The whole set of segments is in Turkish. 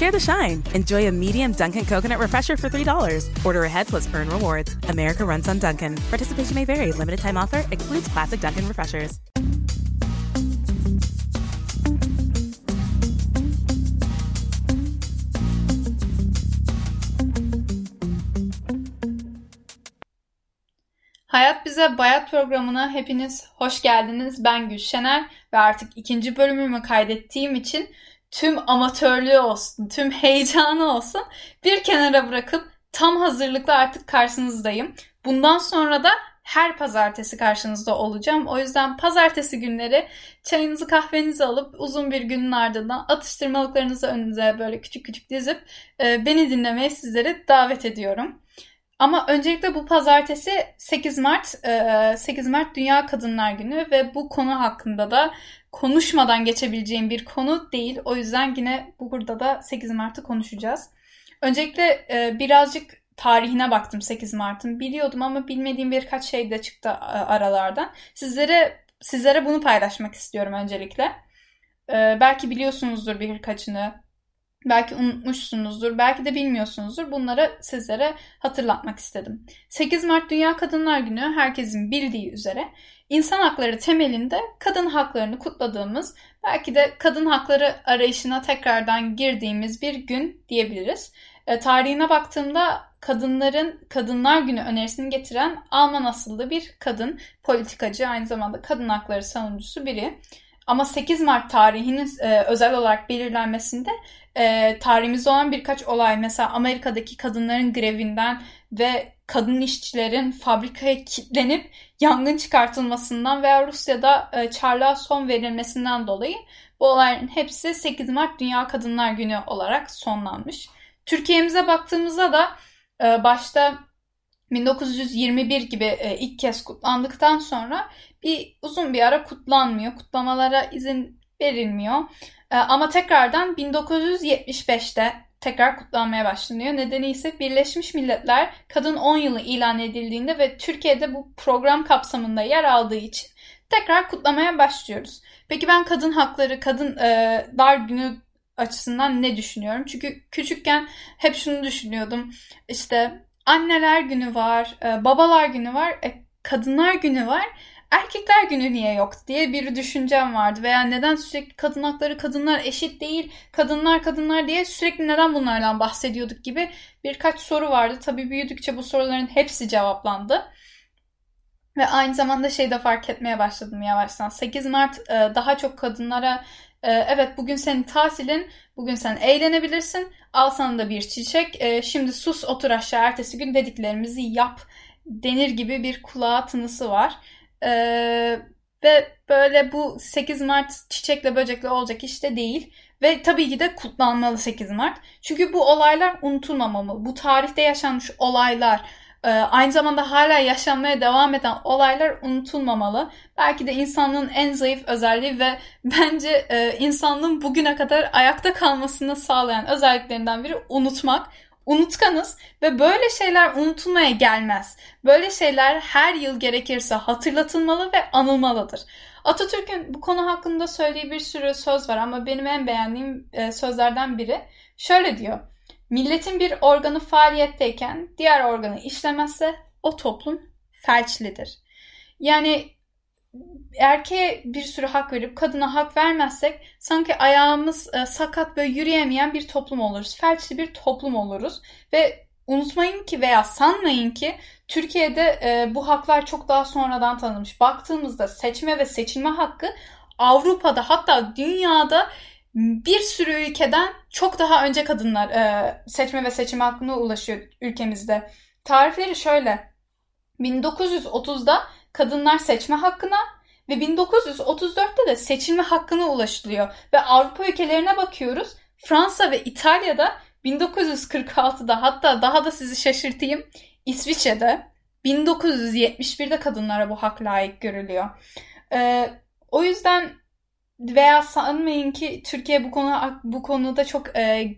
Share the shine. Enjoy a medium Dunkin' coconut refresher for $3. Order ahead plus earn rewards. America runs on Dunkin'. Participation may vary. Limited time offer excludes classic Dunkin' refreshers. Hayat Bize Bayat programına hepiniz hoş geldiniz. Ben Gülşener ve artık ikinci bölümümü kaydettiğim için tüm amatörlüğü olsun, tüm heyecanı olsun bir kenara bırakıp tam hazırlıkla artık karşınızdayım. Bundan sonra da her pazartesi karşınızda olacağım. O yüzden pazartesi günleri çayınızı kahvenizi alıp uzun bir günün ardından atıştırmalıklarınızı önünüze böyle küçük küçük dizip e, beni dinlemeye sizleri davet ediyorum. Ama öncelikle bu pazartesi 8 Mart 8 e, Mart Dünya Kadınlar Günü ve bu konu hakkında da konuşmadan geçebileceğim bir konu değil. O yüzden yine burada da 8 Mart'ı konuşacağız. Öncelikle e, birazcık tarihine baktım 8 Mart'ın. Biliyordum ama bilmediğim birkaç şey de çıktı aralardan. Sizlere sizlere bunu paylaşmak istiyorum öncelikle. E, belki biliyorsunuzdur birkaçını. Belki unutmuşsunuzdur, belki de bilmiyorsunuzdur. Bunları sizlere hatırlatmak istedim. 8 Mart Dünya Kadınlar Günü herkesin bildiği üzere insan hakları temelinde kadın haklarını kutladığımız, belki de kadın hakları arayışına tekrardan girdiğimiz bir gün diyebiliriz. E, tarihine baktığımda kadınların Kadınlar Günü önerisini getiren Alman asıllı bir kadın politikacı, aynı zamanda kadın hakları savunucusu biri. Ama 8 Mart tarihinin e, özel olarak belirlenmesinde e, tarihimizde olan birkaç olay mesela Amerika'daki kadınların grevinden ve kadın işçilerin fabrikaya kilitlenip yangın çıkartılmasından veya Rusya'da e, çarlığa son verilmesinden dolayı bu olayların hepsi 8 Mart Dünya Kadınlar Günü olarak sonlanmış. Türkiye'mize baktığımızda da e, başta 1921 gibi e, ilk kez kutlandıktan sonra bir uzun bir ara kutlanmıyor. Kutlamalara izin verilmiyor. E, ama tekrardan 1975'te tekrar kutlanmaya başlanıyor. Nedeni ise Birleşmiş Milletler Kadın 10 yılı ilan edildiğinde ve Türkiye'de bu program kapsamında yer aldığı için tekrar kutlamaya başlıyoruz. Peki ben kadın hakları, kadın e, dar günü açısından ne düşünüyorum? Çünkü küçükken hep şunu düşünüyordum. İşte anneler günü var, e, babalar günü var, e, kadınlar günü var. Erkekler günü niye yok diye bir düşüncem vardı. Veya neden sürekli kadın hakları, kadınlar eşit değil, kadınlar kadınlar diye sürekli neden bunlardan bahsediyorduk gibi birkaç soru vardı. Tabii büyüdükçe bu soruların hepsi cevaplandı. Ve aynı zamanda şey de fark etmeye başladım yavaştan. 8 Mart e, daha çok kadınlara e, evet bugün senin tatilin, bugün sen eğlenebilirsin, al sana da bir çiçek, e, şimdi sus otur aşağı ertesi gün dediklerimizi yap denir gibi bir kulağa tınısı var. Ee, ve böyle bu 8 Mart çiçekle böcekle olacak işte değil. Ve tabii ki de kutlanmalı 8 Mart. Çünkü bu olaylar unutulmamalı. Bu tarihte yaşanmış olaylar, e, aynı zamanda hala yaşanmaya devam eden olaylar unutulmamalı. Belki de insanlığın en zayıf özelliği ve bence e, insanlığın bugüne kadar ayakta kalmasını sağlayan özelliklerinden biri unutmak unutkanız ve böyle şeyler unutulmaya gelmez. Böyle şeyler her yıl gerekirse hatırlatılmalı ve anılmalıdır. Atatürk'ün bu konu hakkında söylediği bir sürü söz var ama benim en beğendiğim e, sözlerden biri şöyle diyor. Milletin bir organı faaliyetteyken diğer organı işlemezse o toplum felçlidir. Yani erkeğe bir sürü hak verip kadına hak vermezsek sanki ayağımız e, sakat böyle yürüyemeyen bir toplum oluruz. Felçli bir toplum oluruz ve unutmayın ki veya sanmayın ki Türkiye'de e, bu haklar çok daha sonradan tanınmış. Baktığımızda seçme ve seçilme hakkı Avrupa'da hatta dünyada bir sürü ülkeden çok daha önce kadınlar e, seçme ve seçim hakkına ulaşıyor ülkemizde. Tarihleri şöyle. 1930'da kadınlar seçme hakkına ve 1934'te de seçilme hakkına ulaşılıyor. Ve Avrupa ülkelerine bakıyoruz. Fransa ve İtalya'da 1946'da hatta daha da sizi şaşırtayım İsviçre'de 1971'de kadınlara bu hak layık görülüyor. E, o yüzden veya sanmayın ki Türkiye bu konu bu konuda çok e,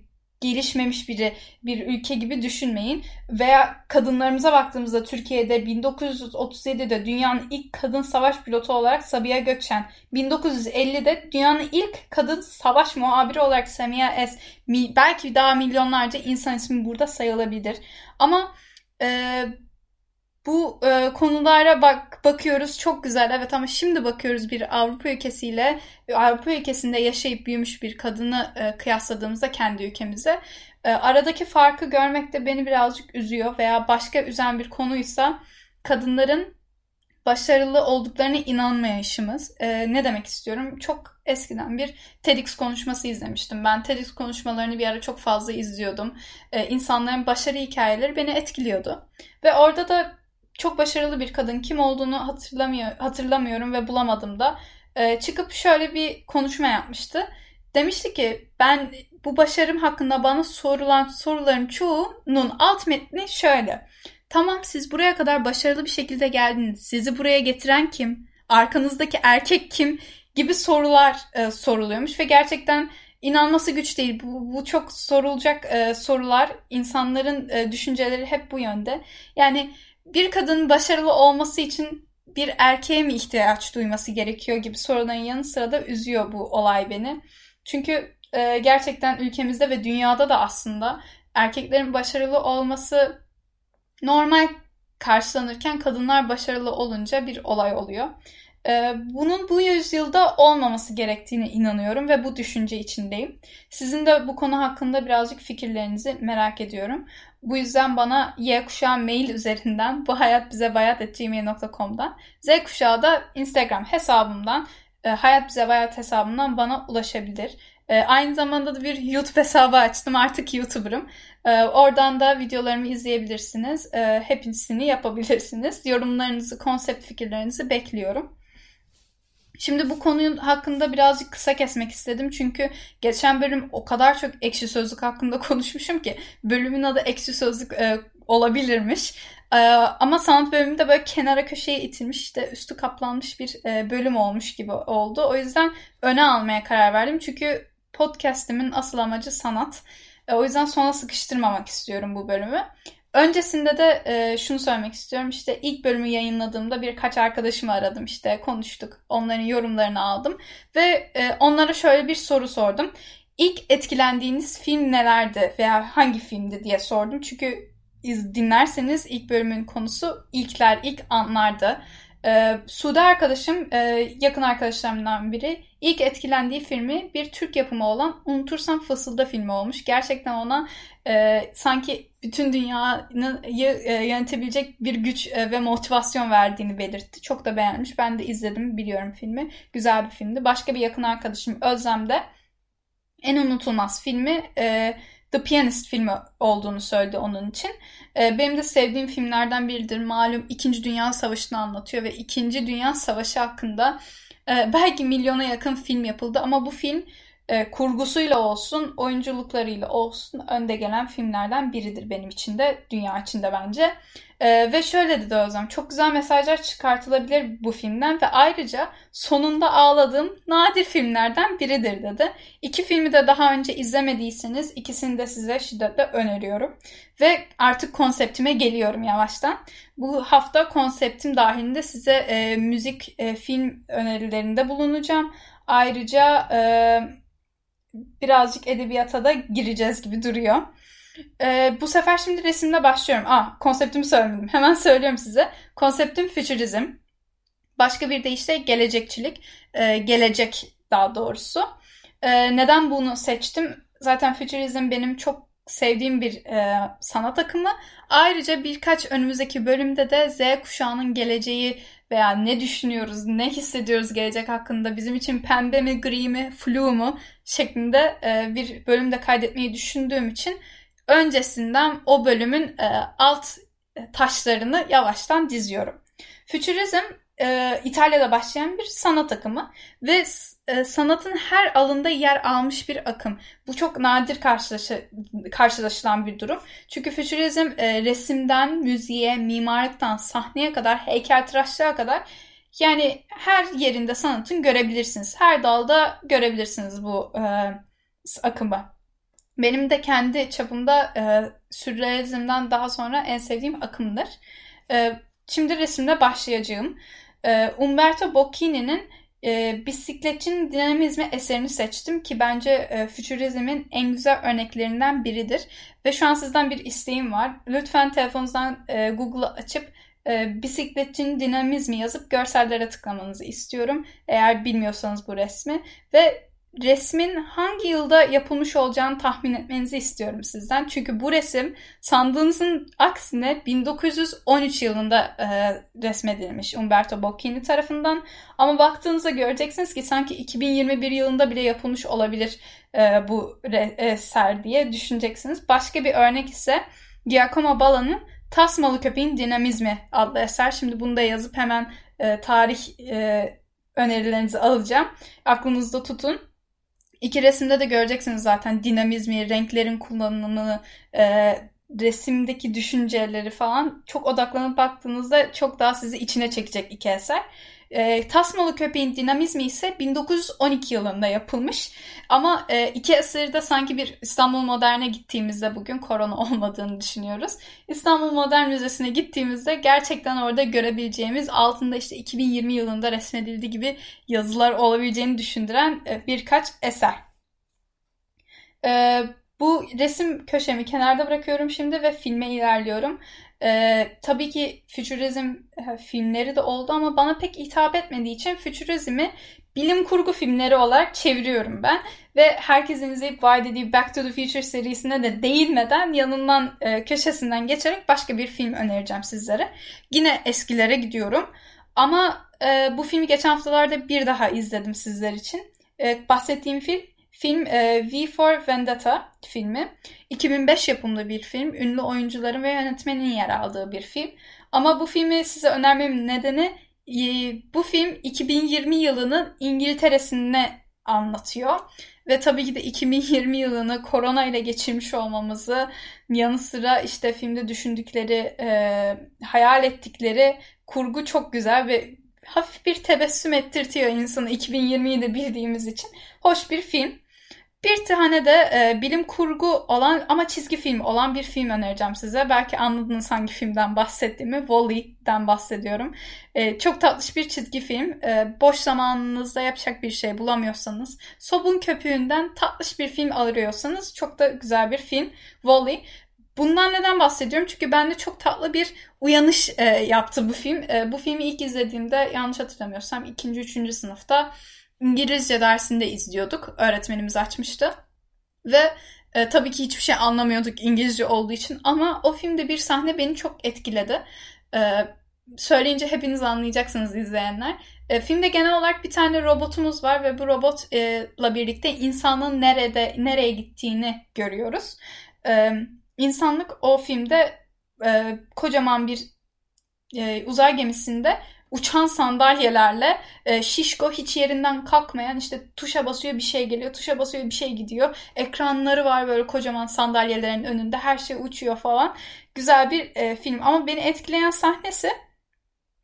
gelişmemiş biri bir ülke gibi düşünmeyin. Veya kadınlarımıza baktığımızda Türkiye'de 1937'de dünyanın ilk kadın savaş pilotu olarak Sabiha Gökçen, 1950'de dünyanın ilk kadın savaş muhabiri olarak Semiha Es, belki daha milyonlarca insan ismi burada sayılabilir. Ama e, bu e, konulara bak bakıyoruz çok güzel evet ama şimdi bakıyoruz bir Avrupa ülkesiyle Avrupa ülkesinde yaşayıp büyümüş bir kadını e, kıyasladığımızda kendi ülkemize e, aradaki farkı görmek de beni birazcık üzüyor veya başka üzen bir konuysa kadınların başarılı olduklarına inanmayışımız. E, ne demek istiyorum? Çok eskiden bir TEDx konuşması izlemiştim. Ben TEDx konuşmalarını bir ara çok fazla izliyordum. E, insanların başarı hikayeleri beni etkiliyordu. Ve orada da çok başarılı bir kadın kim olduğunu hatırlamıyor hatırlamıyorum ve bulamadım da e, çıkıp şöyle bir konuşma yapmıştı. Demişti ki ben bu başarım hakkında bana sorulan soruların çoğunun alt metni şöyle. Tamam siz buraya kadar başarılı bir şekilde geldiniz. Sizi buraya getiren kim? Arkanızdaki erkek kim? Gibi sorular e, soruluyormuş ve gerçekten inanması güç değil. Bu, bu çok sorulacak e, sorular. İnsanların e, düşünceleri hep bu yönde. Yani bir kadının başarılı olması için bir erkeğe mi ihtiyaç duyması gerekiyor gibi soruların yanı sıra da üzüyor bu olay beni. Çünkü e, gerçekten ülkemizde ve dünyada da aslında erkeklerin başarılı olması normal karşılanırken kadınlar başarılı olunca bir olay oluyor. E, bunun bu yüzyılda olmaması gerektiğine inanıyorum ve bu düşünce içindeyim. Sizin de bu konu hakkında birazcık fikirlerinizi merak ediyorum. Bu yüzden bana Y kuşağı mail üzerinden bu hayat bize bayat.gmail.com'dan Z kuşağı da Instagram hesabımdan e, hayat bize bayat hesabından bana ulaşabilir. E, aynı zamanda da bir YouTube hesabı açtım. Artık YouTuber'ım. E, oradan da videolarımı izleyebilirsiniz. E, hepsini yapabilirsiniz. Yorumlarınızı, konsept fikirlerinizi bekliyorum. Şimdi bu konunun hakkında birazcık kısa kesmek istedim. Çünkü geçen bölüm o kadar çok ekşi sözlük hakkında konuşmuşum ki bölümün adı ekşi sözlük e, olabilirmiş. E, ama sanat bölümünde böyle kenara köşeye itilmiş işte üstü kaplanmış bir e, bölüm olmuş gibi oldu. O yüzden öne almaya karar verdim. Çünkü podcastimin asıl amacı sanat. E, o yüzden sona sıkıştırmamak istiyorum bu bölümü. Öncesinde de e, şunu söylemek istiyorum. İşte ilk bölümü yayınladığımda birkaç arkadaşımı aradım. İşte konuştuk. Onların yorumlarını aldım. Ve e, onlara şöyle bir soru sordum. İlk etkilendiğiniz film nelerdi veya hangi filmdi diye sordum. Çünkü iz, dinlerseniz ilk bölümün konusu ilkler, ilk anlardı. Ee, Sude arkadaşım, e, yakın arkadaşlarımdan biri ilk etkilendiği filmi bir Türk yapımı olan Unutursam Fısılda filmi olmuş. Gerçekten ona e, sanki bütün dünyayı e, yönetebilecek bir güç e, ve motivasyon verdiğini belirtti. Çok da beğenmiş. Ben de izledim, biliyorum filmi. Güzel bir filmdi. Başka bir yakın arkadaşım Özlem de en unutulmaz filmi e, The Pianist filmi olduğunu söyledi onun için. E, benim de sevdiğim filmlerden biridir. Malum 2. Dünya Savaşı'nı anlatıyor ve 2. Dünya Savaşı hakkında belki milyona yakın film yapıldı ama bu film e, kurgusuyla olsun, oyunculuklarıyla olsun önde gelen filmlerden biridir benim için de, dünya içinde bence. E, ve şöyle dedi Özlem, çok güzel mesajlar çıkartılabilir bu filmden ve ayrıca sonunda ağladığım nadir filmlerden biridir dedi. İki filmi de daha önce izlemediyseniz ikisini de size şiddetle öneriyorum. Ve artık konseptime geliyorum yavaştan. Bu hafta konseptim dahilinde size e, müzik, e, film önerilerinde bulunacağım. Ayrıca e, birazcık edebiyata da gireceğiz gibi duruyor. Ee, bu sefer şimdi resimle başlıyorum. Aa, konseptimi söylemedim. Hemen söylüyorum size. Konseptim futurizm. Başka bir deyişle gelecekçilik. Ee, gelecek daha doğrusu. Ee, neden bunu seçtim? Zaten futurizm benim çok sevdiğim bir e, sanat akımı. Ayrıca birkaç önümüzdeki bölümde de Z kuşağının geleceği veya ne düşünüyoruz, ne hissediyoruz gelecek hakkında bizim için pembe mi, gri mi, flu mu şeklinde e, bir bölümde kaydetmeyi düşündüğüm için öncesinden o bölümün e, alt taşlarını yavaştan diziyorum. Futurizm e, İtalya'da başlayan bir sanat akımı ve e, sanatın her alında yer almış bir akım. Bu çok nadir karşılaşı, karşılaşılan bir durum. Çünkü fütürizm e, resimden müziğe, mimarlıktan sahneye kadar, heykeltıraşlığa kadar Yani her yerinde sanatın görebilirsiniz. Her dalda görebilirsiniz bu e, akımı. Benim de kendi çapımda e, sürrealizmden daha sonra en sevdiğim akımdır. E, şimdi resimle başlayacağım. E, Umberto Bocchini'nin e, Bisikletçinin Dinamizmi eserini seçtim ki bence e, fütürizmin en güzel örneklerinden biridir. Ve şu an sizden bir isteğim var. Lütfen telefonunuzdan e, Google'ı açıp e, bisikletçinin dinamizmi yazıp görsellere tıklamanızı istiyorum. Eğer bilmiyorsanız bu resmi. Ve resmin hangi yılda yapılmış olacağını tahmin etmenizi istiyorum sizden. Çünkü bu resim sandığınızın aksine 1913 yılında e, resmedilmiş Umberto Bocchini tarafından. Ama baktığınızda göreceksiniz ki sanki 2021 yılında bile yapılmış olabilir e, bu eser diye düşüneceksiniz. Başka bir örnek ise Giacomo Balla'nın Tasmalı Köpeğin Dinamizmi adlı eser. Şimdi bunu da yazıp hemen e, tarih e, önerilerinizi alacağım. Aklınızda tutun. İki resimde de göreceksiniz zaten dinamizmi, renklerin kullanımını, e, resimdeki düşünceleri falan çok odaklanıp baktığınızda çok daha sizi içine çekecek iki eser. E, Tasmalı Köpeğin Dinamizmi ise 1912 yılında yapılmış. Ama e, iki eseri de sanki bir İstanbul Modern'e gittiğimizde bugün korona olmadığını düşünüyoruz. İstanbul Modern Müzesi'ne gittiğimizde gerçekten orada görebileceğimiz altında işte 2020 yılında resmedildiği gibi yazılar olabileceğini düşündüren e, birkaç eser. E, bu resim köşemi kenarda bırakıyorum şimdi ve filme ilerliyorum. Ee, tabii ki fütürizm e, filmleri de oldu ama bana pek hitap etmediği için fütürizmi bilim kurgu filmleri olarak çeviriyorum ben. Ve herkesin izleyip vay dediği Back to the Future serisine de değinmeden yanından e, köşesinden geçerek başka bir film önereceğim sizlere. Yine eskilere gidiyorum. Ama e, bu filmi geçen haftalarda bir daha izledim sizler için. E, bahsettiğim film Film e, V for Vendetta filmi. 2005 yapımlı bir film. Ünlü oyuncuların ve yönetmenin yer aldığı bir film. Ama bu filmi size önermemin nedeni e, bu film 2020 yılının İngiltere'sine anlatıyor. Ve tabii ki de 2020 yılını korona ile geçirmiş olmamızı yanı sıra işte filmde düşündükleri, e, hayal ettikleri kurgu çok güzel ve hafif bir tebessüm ettirtiyor insanı 2020'yi de bildiğimiz için. Hoş bir film. Bir tane de e, bilim kurgu olan ama çizgi film olan bir film önereceğim size. Belki anladınız hangi filmden bahsettiğimi. Wall-E'den bahsediyorum. E, çok tatlış bir çizgi film. E, boş zamanınızda yapacak bir şey bulamıyorsanız, Sobun Köpüğü'nden tatlış bir film arıyorsanız çok da güzel bir film. Wall-E. Bundan neden bahsediyorum? Çünkü bende çok tatlı bir uyanış e, yaptı bu film. E, bu filmi ilk izlediğimde yanlış hatırlamıyorsam ikinci, üçüncü sınıfta İngilizce dersinde izliyorduk. Öğretmenimiz açmıştı. Ve e, tabii ki hiçbir şey anlamıyorduk İngilizce olduğu için ama o filmde bir sahne beni çok etkiledi. E, söyleyince hepiniz anlayacaksınız izleyenler. E, filmde genel olarak bir tane robotumuz var ve bu robotla birlikte insanın nerede nereye gittiğini görüyoruz. E, insanlık o filmde e, kocaman bir e, uzay gemisinde uçan sandalyelerle e, şişko hiç yerinden kalkmayan işte tuşa basıyor bir şey geliyor tuşa basıyor bir şey gidiyor. Ekranları var böyle kocaman sandalyelerin önünde her şey uçuyor falan. Güzel bir e, film. Ama beni etkileyen sahnesi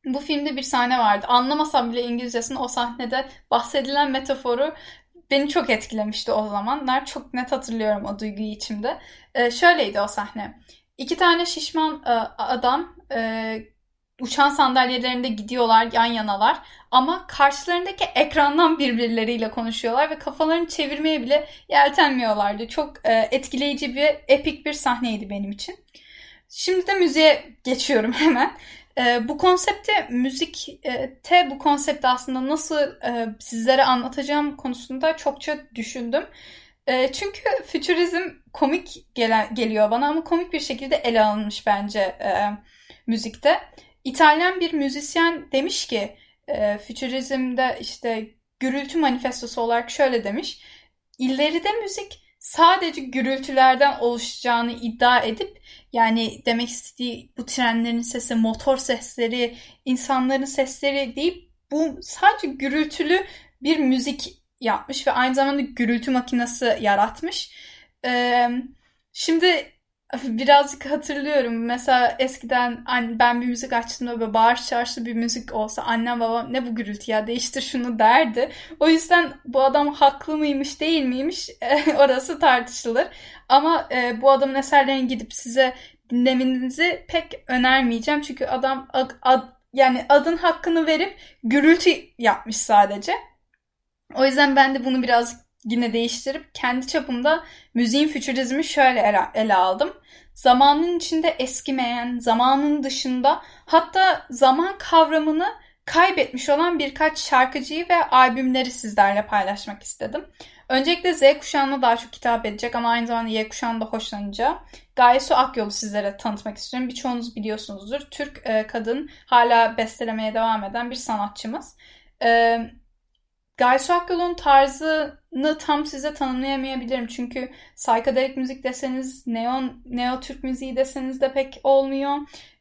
bu filmde bir sahne vardı. Anlamasam bile İngilizcesini o sahnede bahsedilen metaforu beni çok etkilemişti o zamanlar. Çok net hatırlıyorum o duyguyu içimde. E, şöyleydi o sahne. İki tane şişman e, adam e, uçan sandalyelerinde gidiyorlar yan yanalar ama karşılarındaki ekrandan birbirleriyle konuşuyorlar ve kafalarını çevirmeye bile yeltenmiyorlardı. Çok e, etkileyici bir epik bir sahneydi benim için. Şimdi de müziğe geçiyorum hemen. E, bu konsepte müzikte bu konsepti aslında nasıl e, sizlere anlatacağım konusunda çokça düşündüm. E, çünkü fütürizm komik gelen, geliyor bana ama komik bir şekilde ele alınmış bence e, müzikte. İtalyan bir müzisyen demiş ki e, fütürizmde işte gürültü manifestosu olarak şöyle demiş. İleride müzik sadece gürültülerden oluşacağını iddia edip yani demek istediği bu trenlerin sesi, motor sesleri, insanların sesleri deyip bu sadece gürültülü bir müzik yapmış ve aynı zamanda gürültü makinesi yaratmış. Ee, şimdi birazcık hatırlıyorum. Mesela eskiden ben bir müzik açtığımda böyle bağırış çağrışlı bir müzik olsa annem babam ne bu gürültü ya değiştir şunu derdi. O yüzden bu adam haklı mıymış değil miymiş orası tartışılır. Ama e, bu adamın eserlerini gidip size dinlemenizi pek önermeyeceğim. Çünkü adam ad, ad, yani adın hakkını verip gürültü yapmış sadece. O yüzden ben de bunu biraz yine değiştirip kendi çapımda müziğin fütürizmi şöyle ele, ele aldım. Zamanın içinde eskimeyen, zamanın dışında hatta zaman kavramını kaybetmiş olan birkaç şarkıcıyı ve albümleri sizlerle paylaşmak istedim. Öncelikle Z kuşağına daha çok hitap edecek ama aynı zamanda Y kuşağında hoşlanacağı Gayesu Akyol'u sizlere tanıtmak istiyorum. Birçoğunuz biliyorsunuzdur. Türk e, kadın hala bestelemeye devam eden bir sanatçımız. E, Gayesu Akyol'un tarzını tam size tanımlayamayabilirim. Çünkü psychedelic müzik deseniz, neon, neo Türk müziği deseniz de pek olmuyor.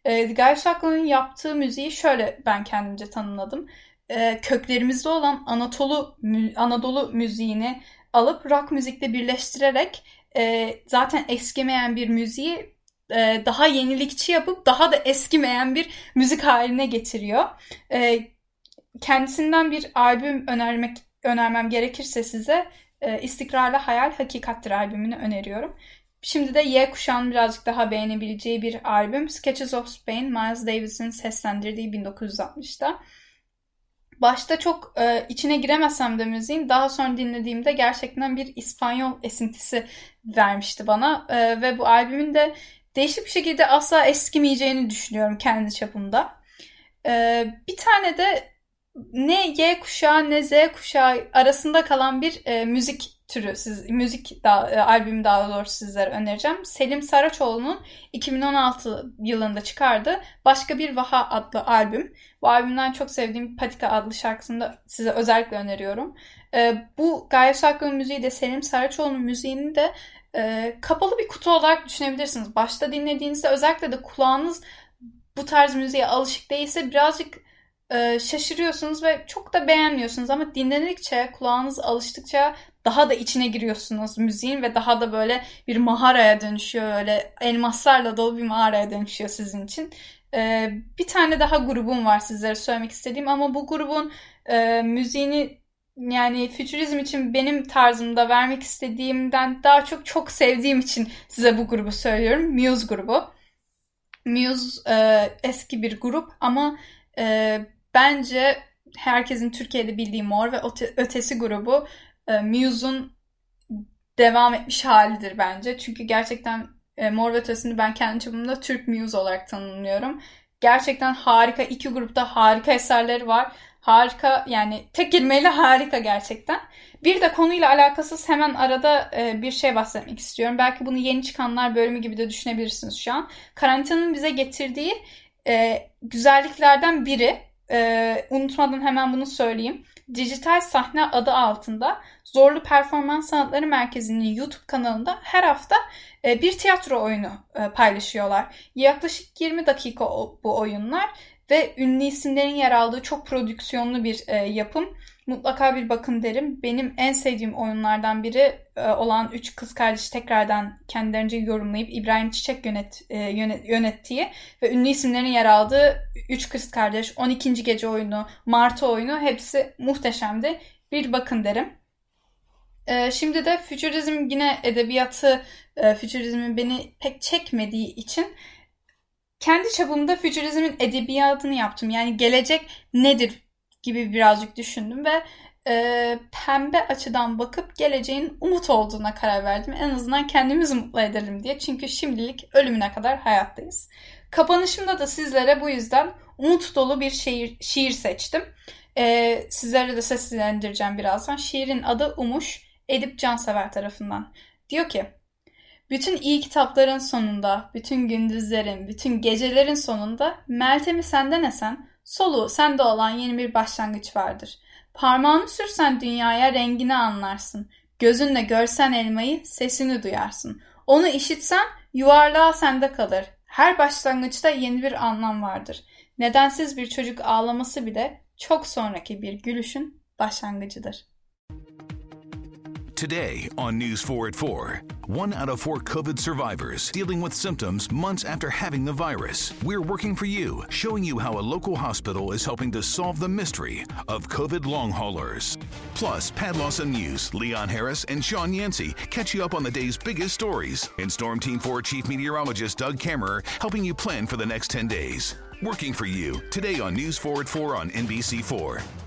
E, Gayesu Akyol'un yaptığı müziği şöyle ben kendimce tanımladım. E, köklerimizde olan Anadolu, Anadolu müziğini alıp rock müzikle birleştirerek e, zaten eskimeyen bir müziği e, daha yenilikçi yapıp daha da eskimeyen bir müzik haline getiriyor. E, kendisinden bir albüm önermek önermem gerekirse size e, İstikrarlı Hayal Hakikattir albümünü öneriyorum. Şimdi de Y kuşağının birazcık daha beğenebileceği bir albüm Sketches of Spain, Miles Davis'in seslendirdiği 1960'ta. Başta çok e, içine giremesem de müziğin daha sonra dinlediğimde gerçekten bir İspanyol esintisi vermişti bana. E, ve bu albümün de değişik bir şekilde asla eskimeyeceğini düşünüyorum kendi çapımda. E, bir tane de ne Y kuşağı ne Z kuşağı arasında kalan bir e, müzik türü, siz, müzik da, e, albümü daha doğrusu sizlere önereceğim. Selim Saraçoğlu'nun 2016 yılında çıkardığı Başka Bir Vaha adlı albüm. Bu albümden çok sevdiğim Patika adlı şarkısını da size özellikle öneriyorum. E, bu Gaye Saklı'nın müziği de Selim Saraçoğlu'nun müziğini de e, kapalı bir kutu olarak düşünebilirsiniz. Başta dinlediğinizde özellikle de kulağınız bu tarz müziğe alışık değilse birazcık e, şaşırıyorsunuz ve çok da beğenmiyorsunuz ama dinledikçe kulağınız alıştıkça daha da içine giriyorsunuz müziğin ve daha da böyle bir mağaraya dönüşüyor öyle elmaslarla dolu bir mağaraya dönüşüyor sizin için. E, bir tane daha grubum var sizlere söylemek istediğim ama bu grubun e, müziğini yani fütürizm için benim tarzımda vermek istediğimden daha çok çok sevdiğim için size bu grubu söylüyorum. Muse grubu. Muse e, eski bir grup ama e, bence herkesin Türkiye'de bildiği Mor ve Ötesi grubu e, Muse'un devam etmiş halidir bence. Çünkü gerçekten e, Mor ve Ötesi'ni ben kendi çapımda Türk Muse olarak tanımlıyorum. Gerçekten harika. iki grupta harika eserleri var. Harika yani tek kelimeyle harika gerçekten. Bir de konuyla alakasız hemen arada e, bir şey bahsetmek istiyorum. Belki bunu yeni çıkanlar bölümü gibi de düşünebilirsiniz şu an. Karantinanın bize getirdiği e, güzelliklerden biri e, unutmadan hemen bunu söyleyeyim. Dijital Sahne adı altında Zorlu Performans Sanatları Merkezi'nin YouTube kanalında her hafta e, bir tiyatro oyunu e, paylaşıyorlar. Yaklaşık 20 dakika o, bu oyunlar ve ünlü isimlerin yer aldığı çok prodüksiyonlu bir e, yapım mutlaka bir bakın derim. Benim en sevdiğim oyunlardan biri e, olan Üç Kız Kardeş tekrardan kendilerince yorumlayıp İbrahim Çiçek yönet, e, yönet, yönettiği ve ünlü isimlerin yer aldığı Üç Kız Kardeş, 12. Gece oyunu, Martı oyunu hepsi muhteşemdi. Bir bakın derim. E, şimdi de fütürizm yine edebiyatı, e, fütürizmin beni pek çekmediği için kendi çapımda fütürizmin edebiyatını yaptım. Yani gelecek nedir gibi birazcık düşündüm ve e, pembe açıdan bakıp geleceğin umut olduğuna karar verdim. En azından kendimizi mutlu edelim diye. Çünkü şimdilik ölümüne kadar hayattayız. Kapanışımda da sizlere bu yüzden umut dolu bir şiir, şiir seçtim. E, sizlere de seslendireceğim birazdan. Şiirin adı Umuş, Edip Cansever tarafından. Diyor ki, bütün iyi kitapların sonunda, bütün gündüzlerin, bütün gecelerin sonunda Meltem'i senden esen, Soluğu sende olan yeni bir başlangıç vardır. Parmağını sürsen dünyaya rengini anlarsın. Gözünle görsen elmayı sesini duyarsın. Onu işitsen yuvarlığa sende kalır. Her başlangıçta yeni bir anlam vardır. Nedensiz bir çocuk ağlaması bile çok sonraki bir gülüşün başlangıcıdır. Today on News 4 at 4, one out of four COVID survivors dealing with symptoms months after having the virus. We're working for you, showing you how a local hospital is helping to solve the mystery of COVID long haulers. Plus, Pat Lawson News, Leon Harris, and Sean Yancey catch you up on the day's biggest stories. And Storm Team 4 Chief Meteorologist Doug Kammerer helping you plan for the next 10 days. Working for you today on News 4 at 4 on NBC4.